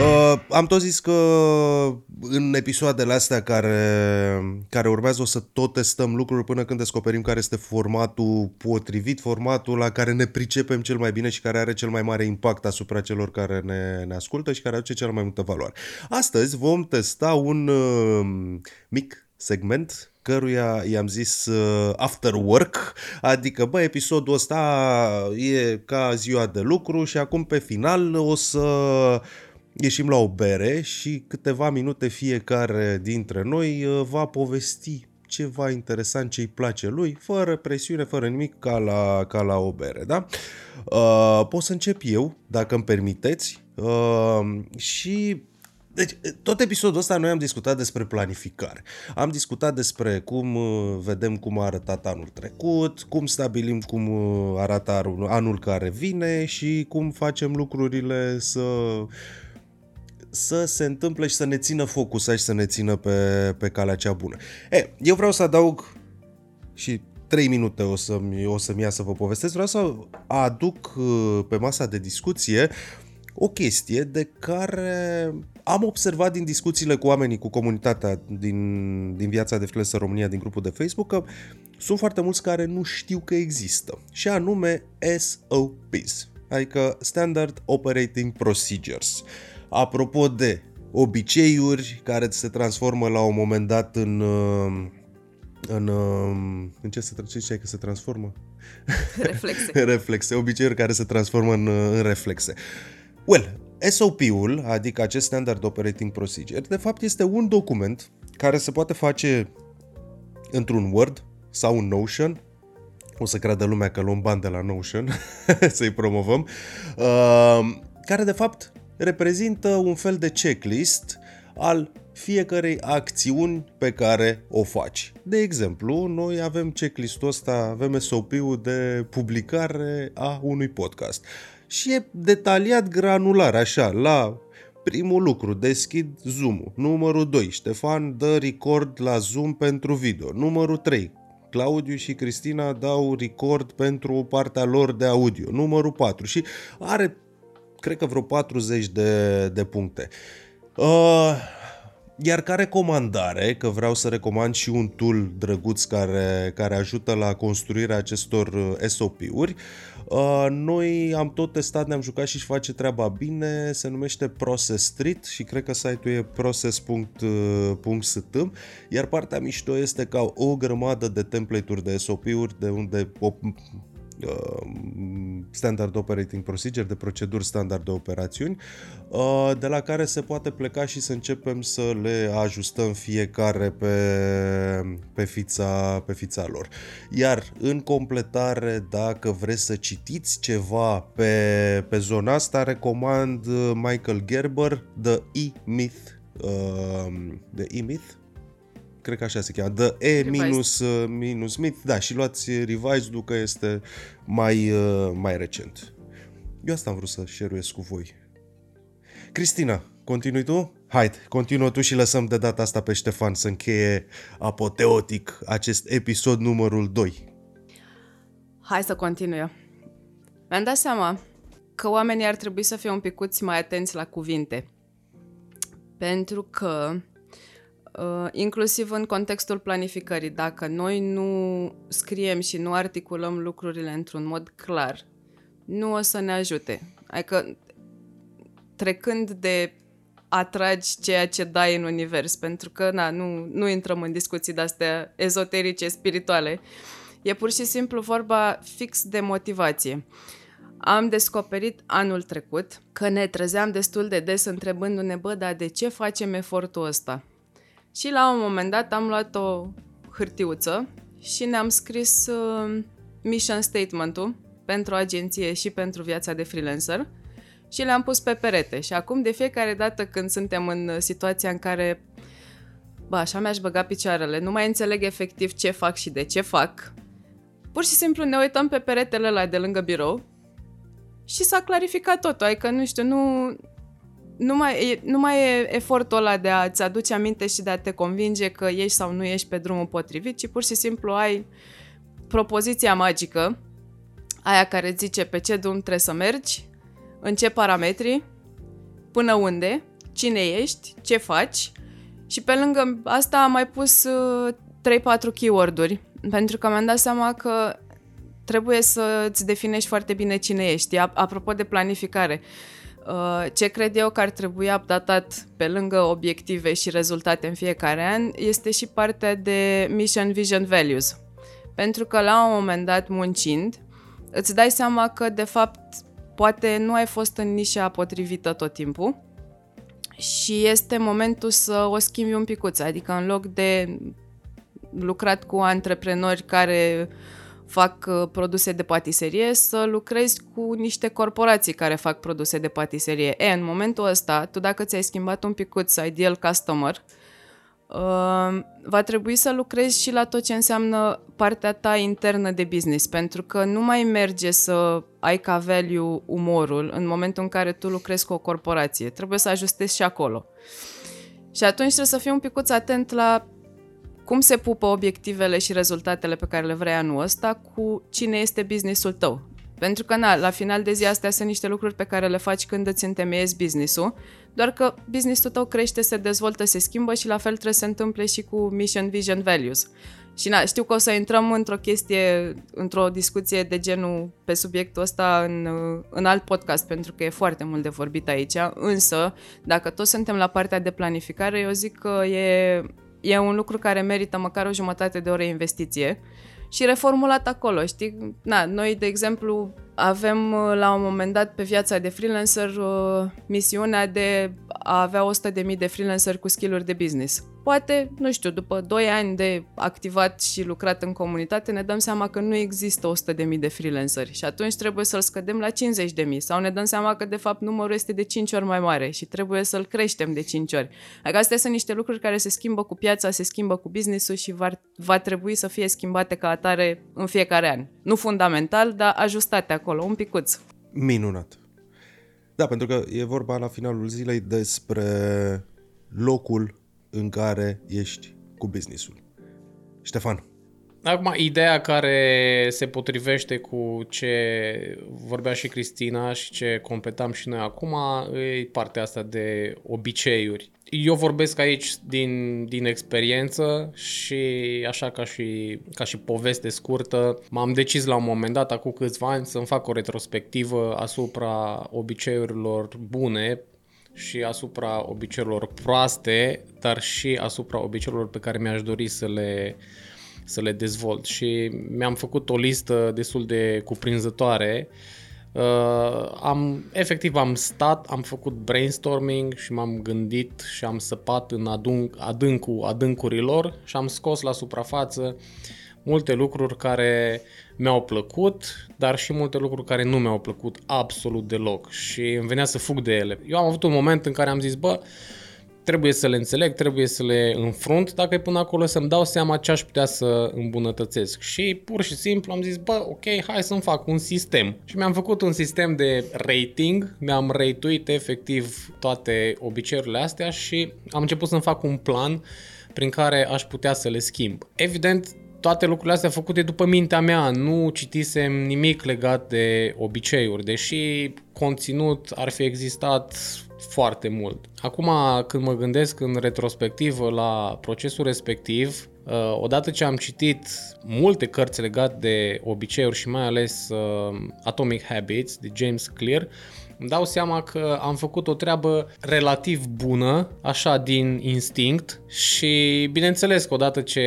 Uh, am tot zis că în episoadele astea care, care urmează o să tot testăm lucruri până când descoperim care este formatul potrivit, formatul la care ne pricepem cel mai bine și care are cel mai mare impact asupra celor care ne, ne ascultă și care aduce cel mai multă valoare. Astăzi vom testa un uh, mic segment căruia i-am zis uh, after work, adică bă, episodul ăsta e ca ziua de lucru și acum pe final o să ieșim la o bere și câteva minute fiecare dintre noi uh, va povesti ceva interesant ce îi place lui, fără presiune, fără nimic, ca la, ca la o bere, da? Uh, pot să încep eu, dacă îmi permiteți, uh, și deci, tot episodul ăsta noi am discutat despre planificare. Am discutat despre cum uh, vedem cum a arătat anul trecut, cum stabilim cum uh, arată anul care vine și cum facem lucrurile să să se întâmple și să ne țină focus și să ne țină pe, pe calea cea bună. E, eu vreau să adaug și 3 minute o să-mi, o să-mi ia să vă povestesc, vreau să aduc uh, pe masa de discuție o chestie de care am observat din discuțiile cu oamenii, cu comunitatea din, din viața de freelancer România, din grupul de Facebook, că sunt foarte mulți care nu știu că există, și anume SOPs, adică Standard Operating Procedures. Apropo de obiceiuri care se transformă la un moment dat în... Uh, în, uh, în ce se ce că se transformă? Reflexe. reflexe, obiceiuri care se transformă în, uh, în reflexe. Well, SOP-ul, adică acest Standard Operating Procedure, de fapt este un document care se poate face într-un Word sau un Notion, o să creadă lumea că luăm bani de la Notion să-i promovăm, uh, care de fapt reprezintă un fel de checklist al fiecarei acțiuni pe care o faci. De exemplu, noi avem checklist-ul ăsta, avem SOP-ul de publicare a unui podcast. Și e detaliat granular, așa, la primul lucru, deschid Zoom-ul. Numărul 2, Ștefan dă record la Zoom pentru video. Numărul 3, Claudiu și Cristina dau record pentru partea lor de audio, numărul 4 și are, cred că vreo 40 de, de puncte. Uh, iar ca recomandare, că vreau să recomand și un tool drăguț care, care ajută la construirea acestor uh, SOP-uri, uh, noi am tot testat, ne-am jucat și face treaba bine, se numește Process Street și cred că site-ul e process.st uh, iar partea mișto este că au o grămadă de template-uri de SOP-uri de unde Uh, standard Operating Procedure, de proceduri standard de operațiuni, uh, de la care se poate pleca și să începem să le ajustăm fiecare pe, pe, fița, pe fița lor. Iar în completare, dacă vreți să citiți ceva pe, pe zona asta, recomand Michael Gerber, The E-Myth, uh, The E-Myth, cred că așa se cheamă, The E minus, uh, minus Myth, da, și luați Revised că este mai, uh, mai recent. Eu asta am vrut să share cu voi. Cristina, continui tu? Haide, continuă tu și lăsăm de data asta pe Ștefan să încheie apoteotic acest episod numărul 2. Hai să continui Mi-am dat seama că oamenii ar trebui să fie un picuți mai atenți la cuvinte. Pentru că Uh, inclusiv în contextul planificării. Dacă noi nu scriem și nu articulăm lucrurile într-un mod clar, nu o să ne ajute. Adică trecând de atragi ceea ce dai în univers, pentru că na, nu, nu intrăm în discuții de-astea ezoterice, spirituale. E pur și simplu vorba fix de motivație. Am descoperit anul trecut că ne trezeam destul de des întrebându-ne, bă, dar de ce facem efortul ăsta? Și la un moment dat am luat o hârtiuță și ne-am scris uh, mission statement-ul pentru agenție și pentru viața de freelancer și le-am pus pe perete. Și acum de fiecare dată când suntem în situația în care bă, așa mi-aș băga picioarele, nu mai înțeleg efectiv ce fac și de ce fac, pur și simplu ne uităm pe peretele ăla de lângă birou și s-a clarificat totul, adică nu știu, nu, nu mai, e, nu mai e efortul ăla de a-ți aduce aminte și de a te convinge că ești sau nu ești pe drumul potrivit, ci pur și simplu ai propoziția magică, aia care zice pe ce drum trebuie să mergi, în ce parametri, până unde, cine ești, ce faci și pe lângă asta am mai pus uh, 3-4 keyword-uri, pentru că mi-am dat seama că trebuie să-ți definești foarte bine cine ești. Apropo de planificare, uh, Uh, ce cred eu că ar trebui updatat pe lângă obiective și rezultate în fiecare an este și partea de mission, vision, values. Pentru că la un moment dat muncind, îți dai seama că de fapt poate nu ai fost în nișa potrivită tot timpul și este momentul să o schimbi un picuț, adică în loc de lucrat cu antreprenori care uh, fac uh, produse de patiserie, să lucrezi cu niște corporații care fac produse de patiserie. E, în momentul ăsta, tu dacă ți-ai schimbat un picuț ideal customer, uh, va trebui să lucrezi și la tot ce înseamnă partea ta internă de business, pentru că nu mai merge să ai ca value umorul în momentul în care tu lucrezi cu o corporație. Trebuie să ajustezi și acolo. Și atunci trebuie să fii un picuț atent la cum se pupă obiectivele și rezultatele pe care le vrei anul ăsta cu cine este businessul tău. Pentru că, na, la final de zi, astea sunt niște lucruri pe care le faci când îți întemeiezi business-ul, doar că businessul tău crește, se dezvoltă, se schimbă și la fel trebuie să se întâmple și cu mission, vision, values. Și na, știu că o să intrăm într-o chestie, într-o discuție de genul pe subiectul ăsta în, în alt podcast, pentru că e foarte mult de vorbit aici, însă, dacă toți suntem la partea de planificare, eu zic că e e un lucru care merită măcar o jumătate de oră investiție și reformulat acolo, știi? Na, noi, de exemplu, avem uh, la un moment dat pe viața de freelancer uh, misiunea de a avea 100.000 de freelancer cu skill-uri de business. Poate, nu știu, după 2 ani de activat și lucrat în comunitate, ne dăm seama că nu există 100.000 de freelanceri și atunci trebuie să-l scădem la 50.000 sau ne dăm seama că de fapt numărul este de 5 ori mai mare și trebuie să-l creștem de 5 ori. Adică astea sunt niște lucruri care se schimbă cu piața, se schimbă cu business-ul și va, va trebui să fie schimbate ca atare în fiecare an. Nu fundamental, dar ajustate acolo, un picuț. Minunat. Da, pentru că e vorba la finalul zilei despre locul în care ești cu businessul. Ștefan. Acum, ideea care se potrivește cu ce vorbea și Cristina și ce completam și noi acum e partea asta de obiceiuri. Eu vorbesc aici din, din experiență și așa ca și, ca și poveste scurtă, m-am decis la un moment dat, acum câțiva ani, să-mi fac o retrospectivă asupra obiceiurilor bune și asupra obiceiurilor proaste, dar și asupra obiceiurilor pe care mi-aș dori să le, să le dezvolt. Și mi-am făcut o listă destul de cuprinzătoare. Uh, am, efectiv am stat, am făcut brainstorming și m-am gândit și am săpat în adânc, adâncul adâncurilor și am scos la suprafață multe lucruri care mi-au plăcut, dar și multe lucruri care nu mi-au plăcut absolut deloc și îmi venea să fug de ele. Eu am avut un moment în care am zis, bă, trebuie să le înțeleg, trebuie să le înfrunt, dacă e până acolo să-mi dau seama ce aș putea să îmbunătățesc. Și pur și simplu am zis, bă, ok, hai să-mi fac un sistem. Și mi-am făcut un sistem de rating, mi-am ratuit efectiv toate obiceiurile astea și am început să-mi fac un plan prin care aș putea să le schimb. Evident, toate lucrurile astea făcute după mintea mea, nu citisem nimic legat de obiceiuri, deși conținut ar fi existat foarte mult. Acum, când mă gândesc în retrospectivă la procesul respectiv, uh, odată ce am citit multe cărți legate de obiceiuri și mai ales uh, Atomic Habits de James Clear, îmi dau seama că am făcut o treabă relativ bună, așa din instinct și bineînțeles că odată ce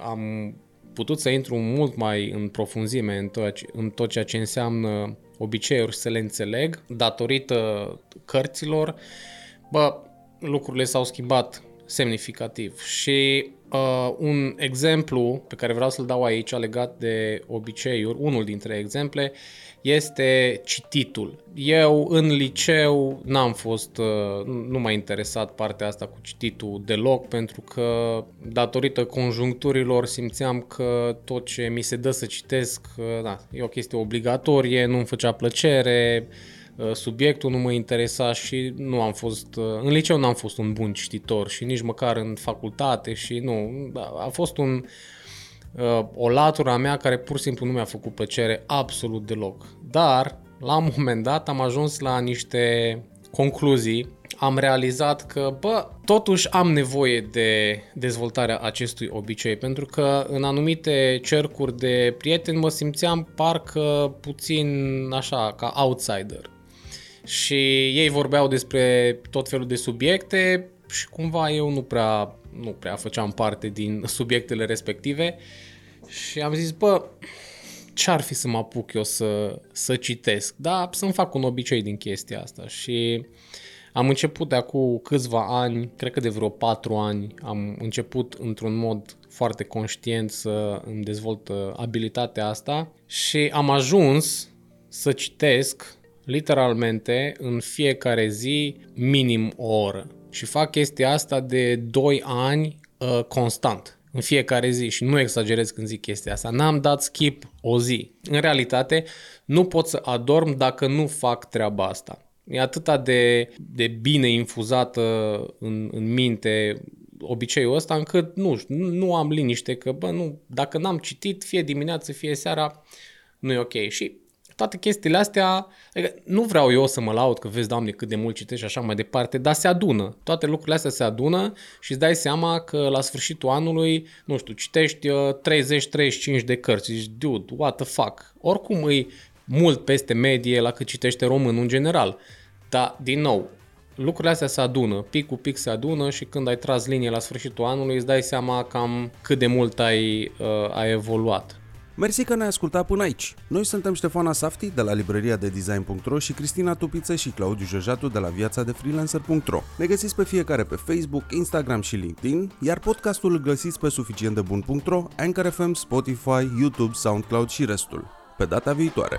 am putut să intru mult mai în profunzime în tot, în tot ceea ce înseamnă obiceiuri să le înțeleg, datorită cărților, bă, lucrurile s-au schimbat semnificativ și uh, un exemplu pe care vreau să-l dau aici legat de obiceiuri, unul dintre exemple, este cititul. Eu în liceu n-am fost, uh, nu m-a interesat partea asta cu cititul deloc pentru că datorită conjuncturilor simțeam că tot ce mi se dă să citesc uh, da, e o chestie obligatorie, nu-mi făcea plăcere, uh, subiectul nu mă interesa și nu am fost, în liceu n-am fost un bun cititor și nici măcar în facultate și nu, a fost un, Uh, o latură a mea care pur și simplu nu mi-a făcut plăcere absolut deloc. Dar, la un moment dat, am ajuns la niște concluzii am realizat că, bă, totuși am nevoie de dezvoltarea acestui obicei, pentru că în anumite cercuri de prieteni mă simțeam parcă puțin așa, ca outsider. Și ei vorbeau despre tot felul de subiecte și cumva eu nu prea, nu prea făceam parte din subiectele respective. Și am zis, bă, ce ar fi să mă apuc eu să, să citesc? Da, să-mi fac un obicei din chestia asta. Și am început de acum câțiva ani, cred că de vreo patru ani, am început într-un mod foarte conștient să îmi dezvolt uh, abilitatea asta. Și am ajuns să citesc literalmente în fiecare zi minim o oră. Și fac chestia asta de 2 ani uh, constant în fiecare zi și nu exagerez când zic chestia asta. N-am dat skip o zi. În realitate, nu pot să adorm dacă nu fac treaba asta. E atât de, de bine infuzată în, în minte obiceiul ăsta încât nu, nu am liniște că, bă, nu, dacă n-am citit, fie dimineață, fie seara, nu e ok. Și toate chestiile astea, adică nu vreau eu să mă laud că vezi, Doamne, cât de mult citești și așa mai departe, dar se adună. Toate lucrurile astea se adună și îți dai seama că la sfârșitul anului, nu știu, citești 30-35 uh, de cărți. Zici, dude, what the fuck? Oricum îi mult peste medie la cât citește român în general. Dar, din nou, lucrurile astea se adună, pic cu pic se adună și când ai tras linie la sfârșitul anului îți dai seama cam cât de mult ai, uh, ai evoluat. Mersi că ne-ai ascultat până aici. Noi suntem Ștefana Safti de la librăria de design.ro și Cristina Tupiță și Claudiu Jojatu de la viața de freelancer.ro. Ne găsiți pe fiecare pe Facebook, Instagram și LinkedIn, iar podcastul îl găsiți pe suficientdebun.ro, Anchor FM, Spotify, YouTube, SoundCloud și restul. Pe data viitoare!